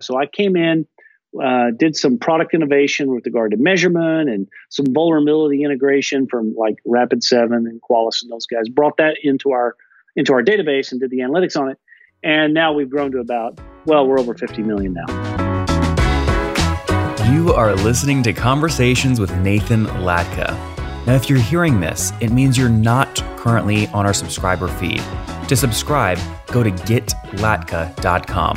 So I came in, uh, did some product innovation with regard to measurement and some vulnerability integration from like Rapid7 and Qualys and those guys. Brought that into our into our database and did the analytics on it. And now we've grown to about well, we're over 50 million now. You are listening to Conversations with Nathan Latka. Now, if you're hearing this, it means you're not currently on our subscriber feed. To subscribe, go to getlatka.com.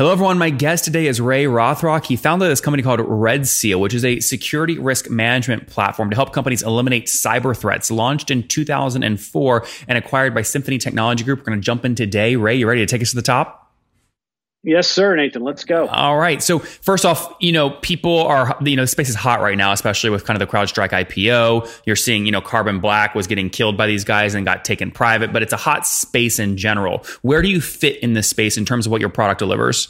Hello, everyone. My guest today is Ray Rothrock. He founded this company called Red Seal, which is a security risk management platform to help companies eliminate cyber threats. Launched in 2004 and acquired by Symphony Technology Group. We're going to jump in today. Ray, you ready to take us to the top? Yes, sir, Nathan. Let's go. All right. So first off, you know, people are, you know, the space is hot right now, especially with kind of the CrowdStrike IPO. You're seeing, you know, Carbon Black was getting killed by these guys and got taken private, but it's a hot space in general. Where do you fit in this space in terms of what your product delivers?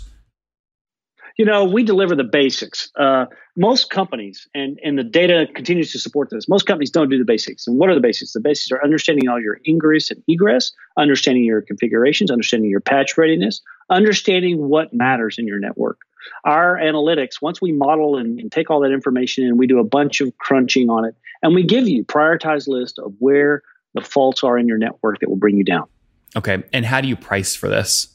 you know, we deliver the basics. Uh, most companies, and and the data continues to support this. Most companies don't do the basics. And what are the basics? The basics are understanding all your ingress and egress, understanding your configurations, understanding your patch readiness, understanding what matters in your network. Our analytics, once we model and, and take all that information and we do a bunch of crunching on it, and we give you prioritized list of where the faults are in your network that will bring you down. Okay, and how do you price for this?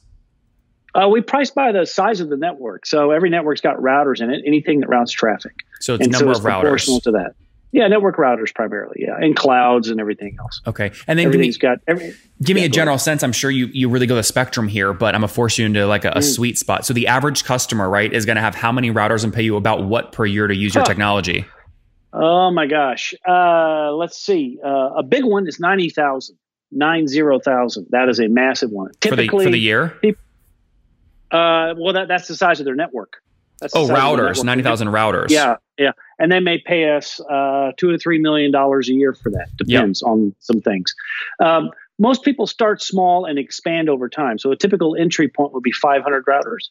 Uh, we price by the size of the network. So every network's got routers in it, anything that routes traffic. So it's and number so it's of routers. Proportional to that. Yeah, network routers primarily. Yeah, and clouds and everything else. Okay, and then everything's give me, got. Every, give me a general sense. I'm sure you you really go the spectrum here, but I'm gonna force you into like a, a mm. sweet spot. So the average customer, right, is going to have how many routers and pay you about what per year to use your technology? Oh my gosh. Uh, let's see. Uh, a big one is ninety thousand. Nine zero thousand. That is a massive one. Typically, for the, for the year. People, uh, well, that, that's the size of their network. oh, routers, ninety thousand routers. Yeah, yeah, and they may pay us uh, two to three million dollars a year for that. Depends yep. on some things. Um, most people start small and expand over time. So a typical entry point would be 500 routers,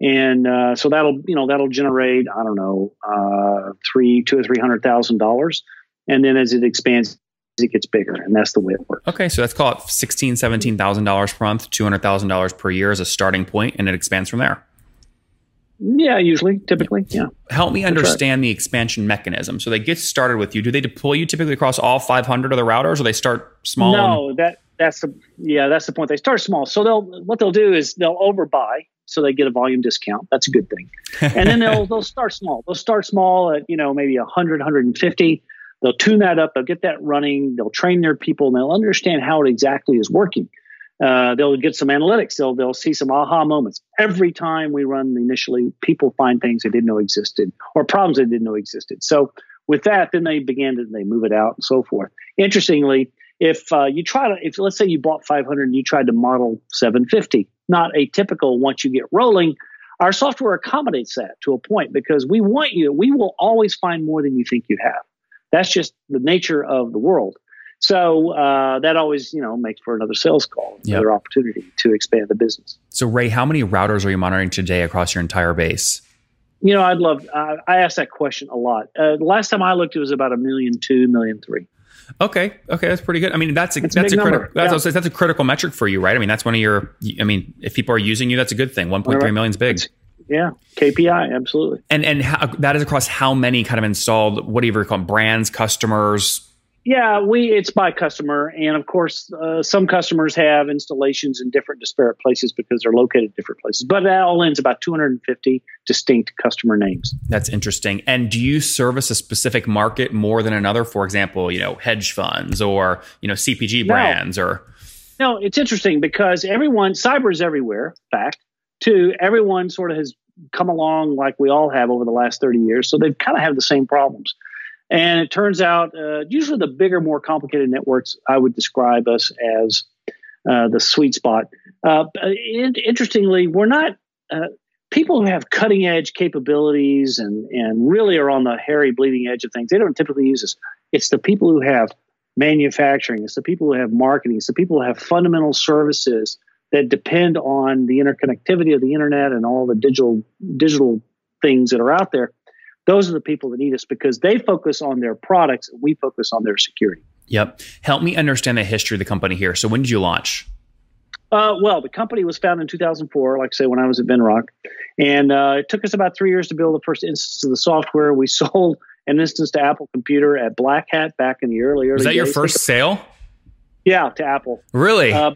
and uh, so that'll you know that'll generate I don't know uh, three two or three hundred thousand dollars, and then as it expands, it gets bigger, and that's the way it works. Okay, so let's call it sixteen, seventeen thousand dollars per month, two hundred thousand dollars per year as a starting point, and it expands from there. Yeah, usually, typically, yeah. Help me understand the expansion mechanism. So they get started with you. Do they deploy you typically across all 500 of the routers, or they start small? No, and- that that's the yeah, that's the point. They start small. So they'll what they'll do is they'll overbuy, so they get a volume discount. That's a good thing. And then they'll they'll start small. They'll start small at you know maybe 100, 150 They'll tune that up, they'll get that running, they'll train their people, and they'll understand how it exactly is working. Uh, they'll get some analytics. They'll they'll see some aha moments every time we run. Initially, people find things they didn't know existed or problems they didn't know existed. So with that, then they begin to they move it out and so forth. Interestingly, if uh, you try to, if let's say you bought 500 and you tried to model 750, not atypical. Once you get rolling, our software accommodates that to a point because we want you. We will always find more than you think you have. That's just the nature of the world. So uh, that always, you know, makes for another sales call, another yep. opportunity to expand the business. So Ray, how many routers are you monitoring today across your entire base? You know, I'd love. Uh, I ask that question a lot. Uh, last time I looked, it was about a million two, million three. Okay, okay, that's pretty good. I mean, that's a that's, that's a, critical that's, yeah. that's, a critical metric for you, right? I mean, that's one of your. I mean, if people are using you, that's a good thing. One point three million is big. It's, yeah, KPI, absolutely. And and how, that is across how many kind of installed, whatever you call them, brands, customers, Yeah, we it's by customer, and of course, uh, some customers have installations in different disparate places because they're located different places. But that all ends about 250 distinct customer names. That's interesting. And do you service a specific market more than another? For example, you know, hedge funds or you know CPG No. brands or No, it's interesting because everyone cyber is everywhere. Fact, two, everyone sort of has come along like we all have over the last 30 years, so they've kind of have the same problems. And it turns out, uh, usually the bigger, more complicated networks, I would describe us as uh, the sweet spot. Uh, in- interestingly, we're not uh, people who have cutting edge capabilities and and really are on the hairy, bleeding edge of things. They don't typically use us. It's the people who have manufacturing. It's the people who have marketing. It's the people who have fundamental services that depend on the interconnectivity of the internet and all the digital digital things that are out there. Those are the people that need us because they focus on their products and we focus on their security. Yep. Help me understand the history of the company here. So when did you launch? Uh, well, the company was founded in 2004, like I say, when I was at Venrock. And uh, it took us about three years to build the first instance of the software. We sold an instance to Apple Computer at Black Hat back in the early, early Was that your first sale? Yeah, to Apple. Really? Uh,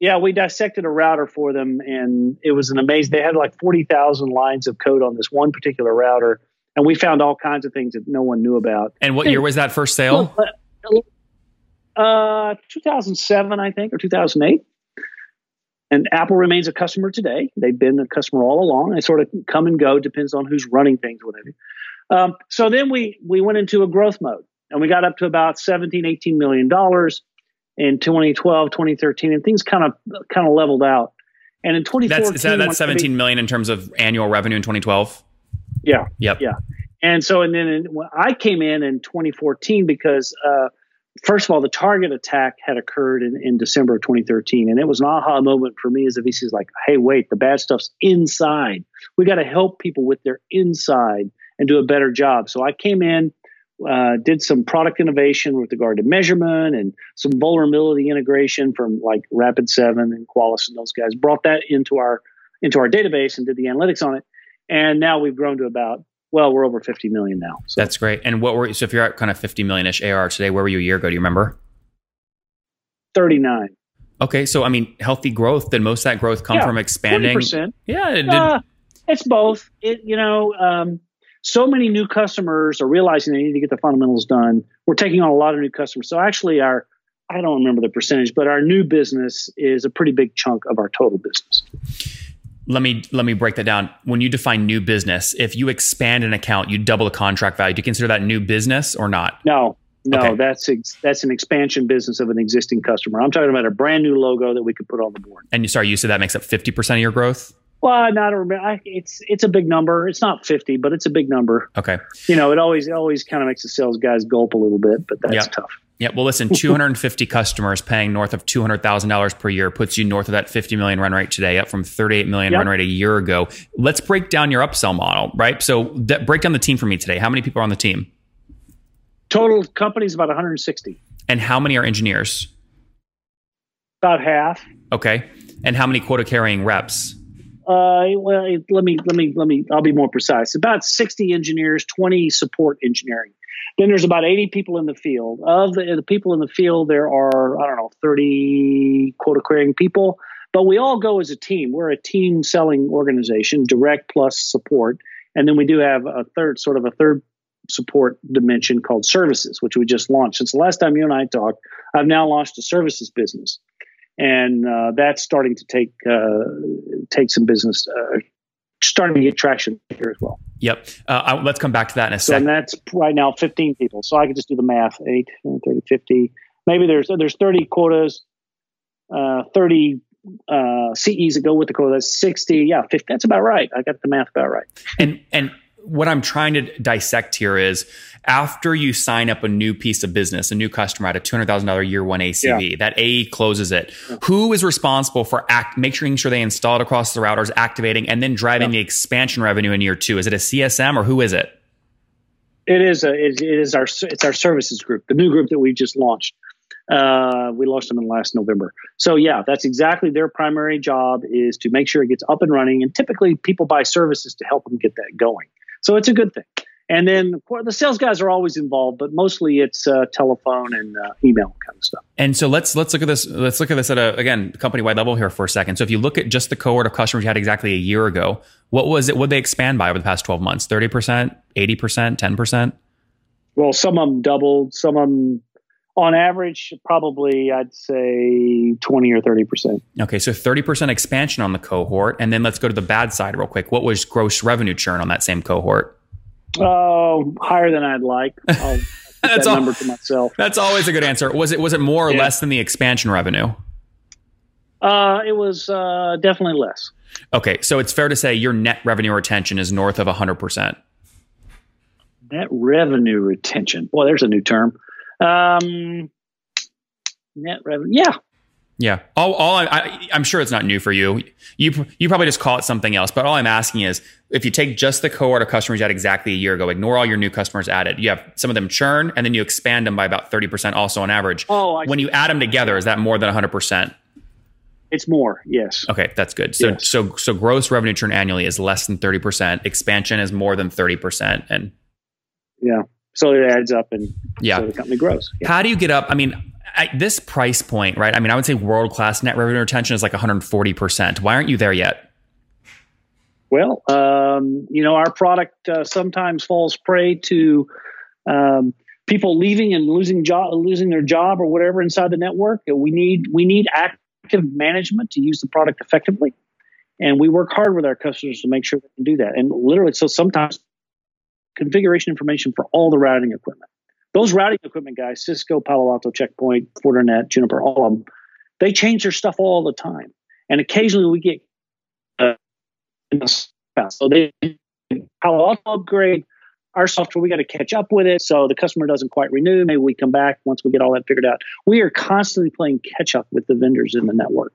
yeah, we dissected a router for them, and it was an amazing. They had like forty thousand lines of code on this one particular router, and we found all kinds of things that no one knew about. and what year was that first sale? Uh, 2007, I think, or 2008. And Apple remains a customer today. They've been a customer all along. They sort of come and go, depends on who's running things, whatever. Um, so then we we went into a growth mode, and we got up to about 17, 18 million dollars in 2012, 2013, and things kind of kind of leveled out. And in 2014, That's is that, that's 17 million in terms of annual revenue in 2012. Yeah. Yep. Yeah. And so, and then in, when I came in in 2014 because, uh, first of all, the target attack had occurred in, in December of 2013. And it was an aha moment for me as a VC. Is like, hey, wait, the bad stuff's inside. We got to help people with their inside and do a better job. So I came in, uh, did some product innovation with regard to measurement and some vulnerability integration from like Rapid7 and Qualys and those guys. Brought that into our into our database and did the analytics on it. And now we've grown to about well, we're over 50 million now. So That's great. And what were so if you're at kind of 50 million ish AR today, where were you a year ago? Do you remember? 39. Okay, so I mean, healthy growth. Did most of that growth come Yeah, from expanding? 20%. Yeah, it. Uh, it's both. It you know, um, so many new customers are realizing they need to get the fundamentals done. We're taking on a lot of new customers. So actually, our I don't remember the percentage, but our new business is a pretty big chunk of our total business. Let me let me break that down. When you define new business, if you expand an account, you double the contract value. Do you consider that new business or not? No, no, Okay. that's ex- that's an expansion business of an existing customer. I'm talking about a brand new logo that we could put on the board. And you sorry, you said that makes up 50% of your growth? Well, not a, I, it's it's a big number. It's not 50, but it's a big number. Okay. You know, it always it always kind of makes the sales guys gulp a little bit, but that's Yeah. tough. Yeah. Well, listen, 250 customers paying north of $200,000 per year puts you north of that 50 million run rate today, up from 38 million Yep. run rate a year ago. Let's break down your upsell model, right? So that, break down the team for me today. How many people are on the team? Total company's about 160, And how many are engineers? about half. Okay. And how many quota carrying reps? Uh, well, let me let me let me. I'll be more precise. About 60 engineers, 20 support engineering. Then there's about 80 people in the field. Of the, the people in the field, there are I don't know 30 quota carrying people. But we all go as a team. We're a team selling organization, direct plus support, and then we do have a third sort of a third support dimension called services, which we just launched. Since the last time you and I talked, I've now launched a services business, and uh, that's starting to take uh, take some business, uh, starting to get traction here as well. Yep. Uh, I, let's come back to that in a So and second. that's right now 15 people. So I could just do the math: 8, 30, 50. Maybe there's there's 30 quotas, uh, 30 uh, CEs that go with the quota. That's 60. Yeah, 50. That's about right. I got the math about right. And and what I'm trying to dissect here is after you sign up a new piece of business, a new customer at a two hundred thousand dollar year one ACV, that AE closes it. Who is responsible for act making sure they install it across the routers, activating, and then driving the expansion revenue in year two? Is it a CSM or who is it? It is a it, it is our it's our services group, the new group that we just launched. Uh, we launched them in last November. So yeah, that's exactly their primary job is to make sure it gets up and running. And typically, people buy services to help them get that going. So it's a good thing. And then the sales guys are always involved, but mostly it's uh, telephone and uh, email kind of stuff. And so let's let's look at this. Let's look at this at a again company wide level here for a second. So if you look at just the cohort of customers you had exactly a year ago, what was it? Would they expand by over the past twelve months? Thirty percent, eighty percent, ten percent? Well, some of them doubled. Some of them, on average, probably I'd say twenty or thirty percent. Okay, so thirty percent expansion on the cohort, and then let's go to the bad side real quick. What was gross revenue churn on that same cohort? Oh, higher than I'd like. I'll that's that all, number to myself. That's always a good answer. Was it was it more or Yeah. less than the expansion revenue? Uh, it was uh, definitely less. Okay, so it's fair to say your net revenue retention is north of 100%. Net revenue retention. Boy, there's a new term. Um, net revenue. Yeah. Yeah. All, all I, I, I'm sure it's not new for you. You you probably just call it something else. But all I'm asking is, if you take just the cohort of customers you had exactly a year ago, ignore all your new customers added. You have some of them churn, and then you expand them by about 30% also on average. Oh, I when you add them together, is that more than 100%? It's more. Yes. Okay, that's good. So Yes. so so gross revenue churn annually is less than 30%. Expansion is more than 30%. And Yeah. So it adds up, and yeah. so the company grows. Yeah. How do you get up? I mean, at this price point, right? I mean, I would say world class net revenue retention is like 140%. Why aren't you there yet? Well, um, you know, our product uh, sometimes falls prey to um, people leaving and losing job, losing their job or whatever inside the network. We need we need active management to use the product effectively, and we work hard with our customers to make sure we can do that. And literally, so sometimes configuration information for all the routing equipment. Those routing equipment guys, Cisco, Palo Alto, Checkpoint, Fortinet, Juniper, all of them, they change their stuff all the time. And occasionally we get uh, so they Palo Alto upgrade our software. We got to catch up with it, so the customer doesn't quite renew. Maybe we come back once we get all that figured out. We are constantly playing catch up with the vendors in the network,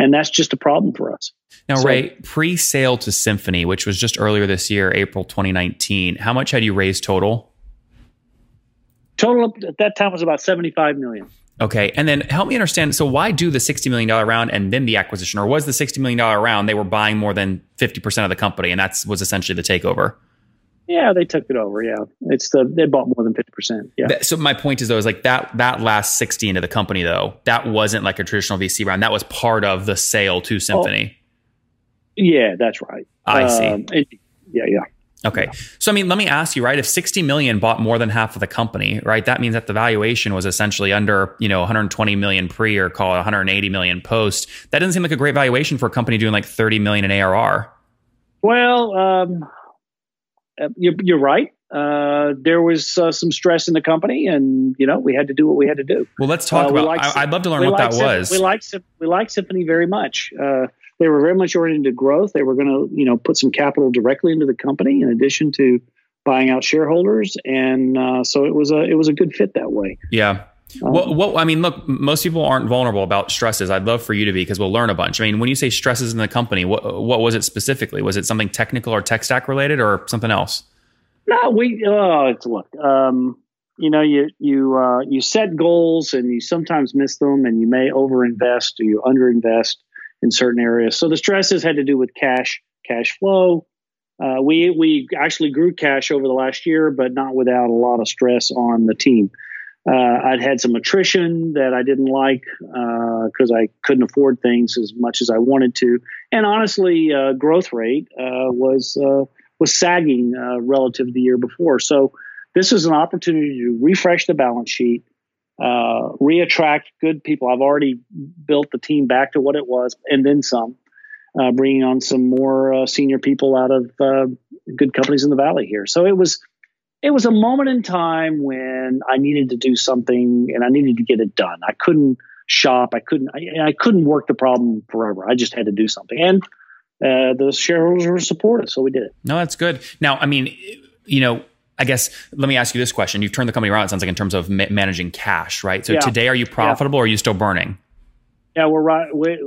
and that's just a problem for us. Now, So- Ray, pre sale to Symphony, which was just earlier this year, April 2019, how much had you raised total? Total at that time was about seventy five million. Okay. And then help me understand. So, why do the $60 million round and then the acquisition? Or was the $60 million round they were buying more than 50% of the company? And that was essentially the takeover. Yeah, they took it over. Yeah, it's the they bought more than fifty percent. Yeah. So my point is though is like that that last 60 into the company though that wasn't like a traditional VC round that was part of the sale to Symphony. Yeah, that's right. I see. Um, and- yeah, yeah. Okay. So I mean let me ask you right if 60 million bought more than half of the company right that means that the valuation was essentially under you know 120 million pre or call it 180 million post that doesn't seem like a great valuation for a company doing like 30 million in ARR. Well, um, you're, you're right. Uh, there was uh, some stress in the company, and you know we had to do what we had to do. Well let's talk Uh, about I, I'd love to learn what that was. We like Sym- we like Symphony very much. Uh, they were very much oriented to growth. They were going to you know put some capital directly into the company in addition to buying out shareholders, and uh, so it was a it was a good fit that way. yeah. Um, What, what I mean, look, most people aren't vulnerable about stresses. I'd love for you to be because we'll learn a bunch. I mean, when you say stresses in the company, what what was it specifically? Was it something technical or tech stack related, or something else? No, we oh, it's look. Um, you know, you you uh, you set goals and you sometimes miss them, and you may overinvest or you underinvest in certain areas. So the stresses had to do with cash, cash flow. Uh, we we actually grew cash over the last year, but not without a lot of stress on the team. Uh, I'd had some attrition that I didn't like because I couldn't afford things as much as I wanted to, and honestly, uh, growth rate uh, was uh, was sagging uh, relative to the year before. So this is an opportunity to refresh the balance sheet, uh, reattract good people. I've already built the team back to what it was, and then some. Uh, bringing on some more uh, senior people out of uh, good companies in the valley here. So it was it was a moment in time when I needed to do something and I needed to get it done. I couldn't shop. I couldn't. I, I couldn't work the problem forever. I just had to do something, and uh, the shareholders were supportive, so we did it. No, that's good. Now, I mean, you know, I guess let me ask you this question: You've turned the company around. It sounds like in terms of ma- managing cash, right? So Yeah. today, are you profitable or are you still burning? Yeah, we're right. We,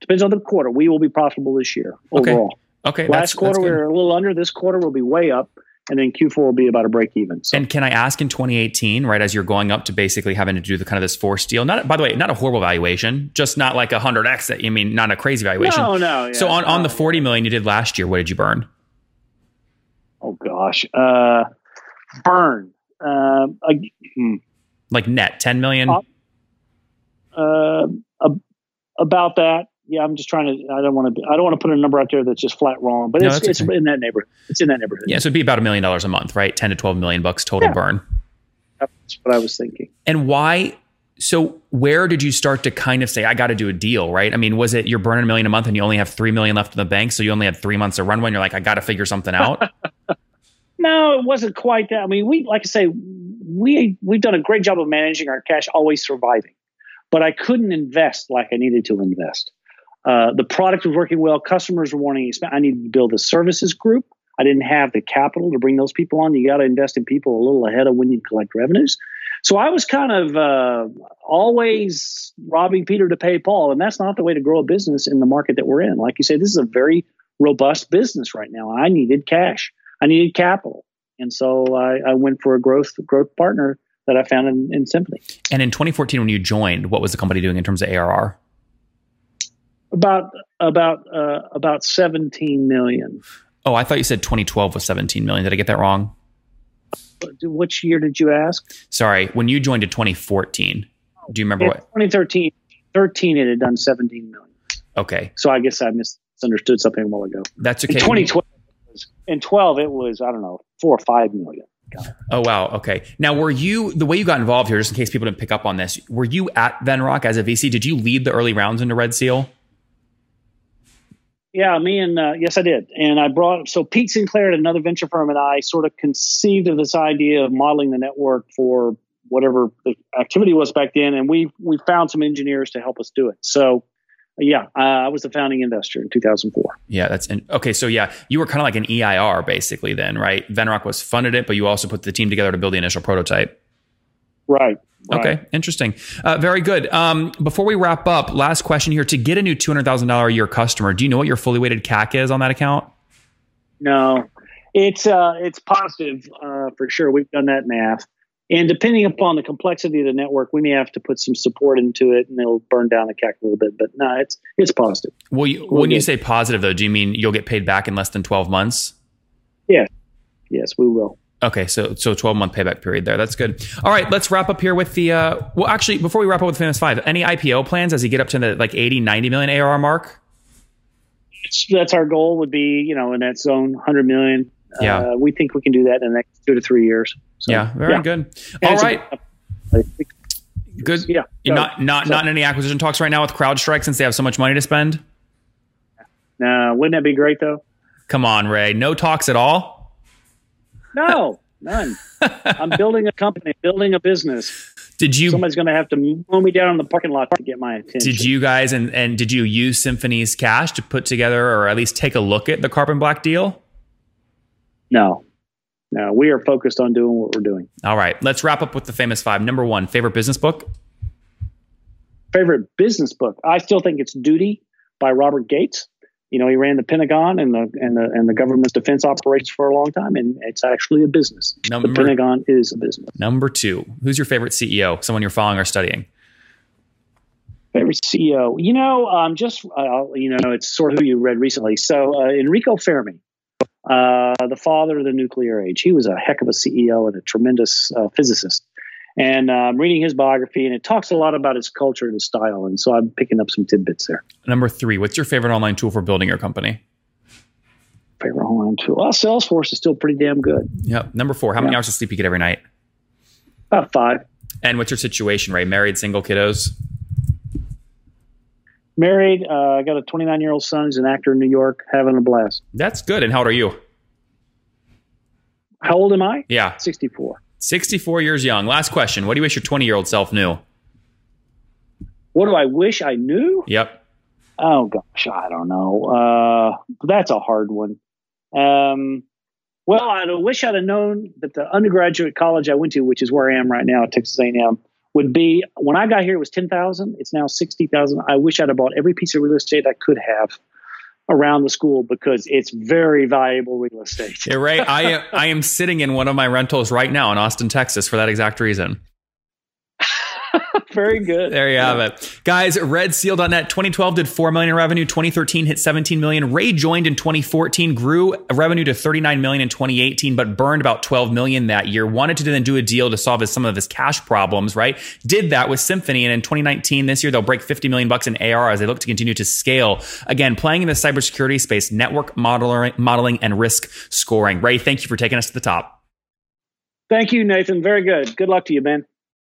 depends on the quarter. We will be profitable this year Okay. overall. Okay, Last that's, quarter that's we were a little under. This quarter will be way up, and then Q4 will be about a break even. So And can I ask in 2018, right, as you're going up to basically having to do the kind of this force deal? Not, by the way, not a horrible valuation, just not like a hundred x. That I mean, not a crazy valuation. no, no. Yeah, so on, on the 40 million you did last year, what did you burn? oh gosh, uh, Burn. Uh, I- hmm. Like net 10 million? Uh, uh, about that. Yeah, I'm just trying to. I don't want to. I don't want to put a number out there that's just flat wrong. But No, it's it's in that neighborhood. It's in that neighborhood. yeah, so it'd be about a million dollars a month, right? 10 to 12 million bucks total Yeah. burn. That's what I was thinking. And why? So where did you start to kind of say, I got to do a deal, right? I mean, was it you're burning a million a month and you only have three million left in the bank, so you only had three months of runway, and you're like, I got to figure something out. No, it wasn't quite that. I mean, we like I say, we we've done a great job of managing our cash, always surviving. But I couldn't invest like I needed to invest. Uh, the product was working well. Customers were wanting. I needed to build a services group. I didn't have the capital to bring those people on. You got to invest in people a little ahead of when you collect revenues. So I was kind of uh, always robbing Peter to pay Paul, and that's not the way to grow a business in the market that we're in. Like you say, this is a very robust business right now. I needed cash. I needed capital, and so I, I went for a growth growth partner that I found in, in Symphony. and in 2014, when you joined, what was the company doing in terms of ARR? About about uh, about seventeen million. Oh, I thought you said 2012 was 17 million. Did I get that wrong? Which year did you ask? Sorry, when you joined in 2014, do you remember In what? 2013. 13 it had done 17 million. Okay, So I guess I misunderstood something a while ago. that's In okay. 2012, was- in 12 it was I don't know four or five million. Oh wow. Okay. Now, were you the way you got involved here? Just in case people didn't pick up on this, were you at Venrock as a VC? Did you lead the early rounds into Red Seal? Yeah, me and uh, yes, I did, and I brought so Pete Sinclair at another venture firm and I sort of conceived of this idea of modeling the network for whatever the activity was back then, and we we found some engineers to help us do it. So, yeah, uh, I was the founding investor in 2004. Yeah, that's in, okay. So yeah, you were kind of like an EIR basically then, right? Venrock was funded it, but you also put the team together to build the initial prototype. Right. right. Okay, interesting. Uh, very good. Um, before we wrap up, last question here: To get a new two hundred thousand dollar a year customer, do you know what your fully weighted CAC is on that account? No, it's uh, it's positive uh, for sure. We've done that math, and depending upon the complexity of the network, we may have to put some support into it, and it'll burn down the CAC a little bit. But no, it's it's positive. Well, you, We'll when you get- say positive though, do you mean you'll get paid back in less than twelve months? Yes, yes, we will. Okay, so so twelve month payback period there. That's good. All right, let's wrap up here with the. Uh, well, actually, before we wrap up with Famous Five, any IPO plans as you get up to the like 80, 90 million ARR mark? That's our goal. Would be you know in that zone, hundred million. Yeah. Uh, we think we can do that in the next two to three years. So, yeah, very good. And All it's a- right, good. Yeah. So- not not so- not in any acquisition talks right now with CrowdStrike since they have so much money to spend. No, wouldn't that be great though? Come on, Ray. No talks at all. No, none. I'm building a company, building a business. Did you Somebody's going to have to mow me down in the parking lot to get my attention. did you guys and and did you use Symphony's cash to put together or at least take a look at the Carbon Black deal? No, no. We are focused on doing what we're doing. All right, let's wrap up with the famous five. Number one, favorite business book. Favorite business book? I still think it's Duty by Robert Gates. You know, he ran the Pentagon and the and the and the government's defense operations for a long time, and it's actually a business. Number- the Pentagon is a business. Number two, who's your favorite CEO? Someone you're following or studying? Favorite CEO? You know, um, just uh, you know, it's sort of who you read recently. So uh, Enrico Fermi, uh, the father of the nuclear age, he was a heck of a CEO and a tremendous uh, physicist. And uh, I'm reading his biography, and it talks a lot about his culture and his style. And so I'm picking up some tidbits there. Number three, what's your favorite online tool for building your company? Favorite online tool? Well, Salesforce is still pretty damn good. Yep. Number four, how many Yeah. hours of sleep you get every night? About five. And what's your situation, Ray? Married, single, kiddos? Married. Uh, I got a 29 year old son. He's an actor in New York, having a blast. That's good. And how old are you? How old am I? Yeah, 64. 64 years young. Last question. What do you wish your 20 year old self knew? What do I wish I knew? Yep. Oh gosh, I don't know. Uh, that's a hard one. Um, well, I wish I'd have known that the undergraduate college I went to, which is where I am right now at Texas A&M, would be when I got here. It was ten thousand. It's now sixty thousand. I wish I'd have bought every piece of real estate I could have around the school because it's very valuable real estate. Yeah, Ray, I, I am sitting in one of my rentals right now in Austin, Texas for that exact reason. Very good. There you have it. Guys, redseal.net 2012 did 4 million in revenue, 2013 hit 17 million. Ray joined in 2014, grew revenue to 39 million in 2018, but burned about 12 million that year. Wanted to then do a deal to solve his, some of his cash problems, right? Did that with Symphony. And in 2019, this year, they'll break 50 million bucks in AR as they look to continue to scale. Again, playing in the cybersecurity space, network modeling, modeling and risk scoring. Ray, thank you for taking us to the top. Thank you, Nathan. Very good. Good luck to you, man.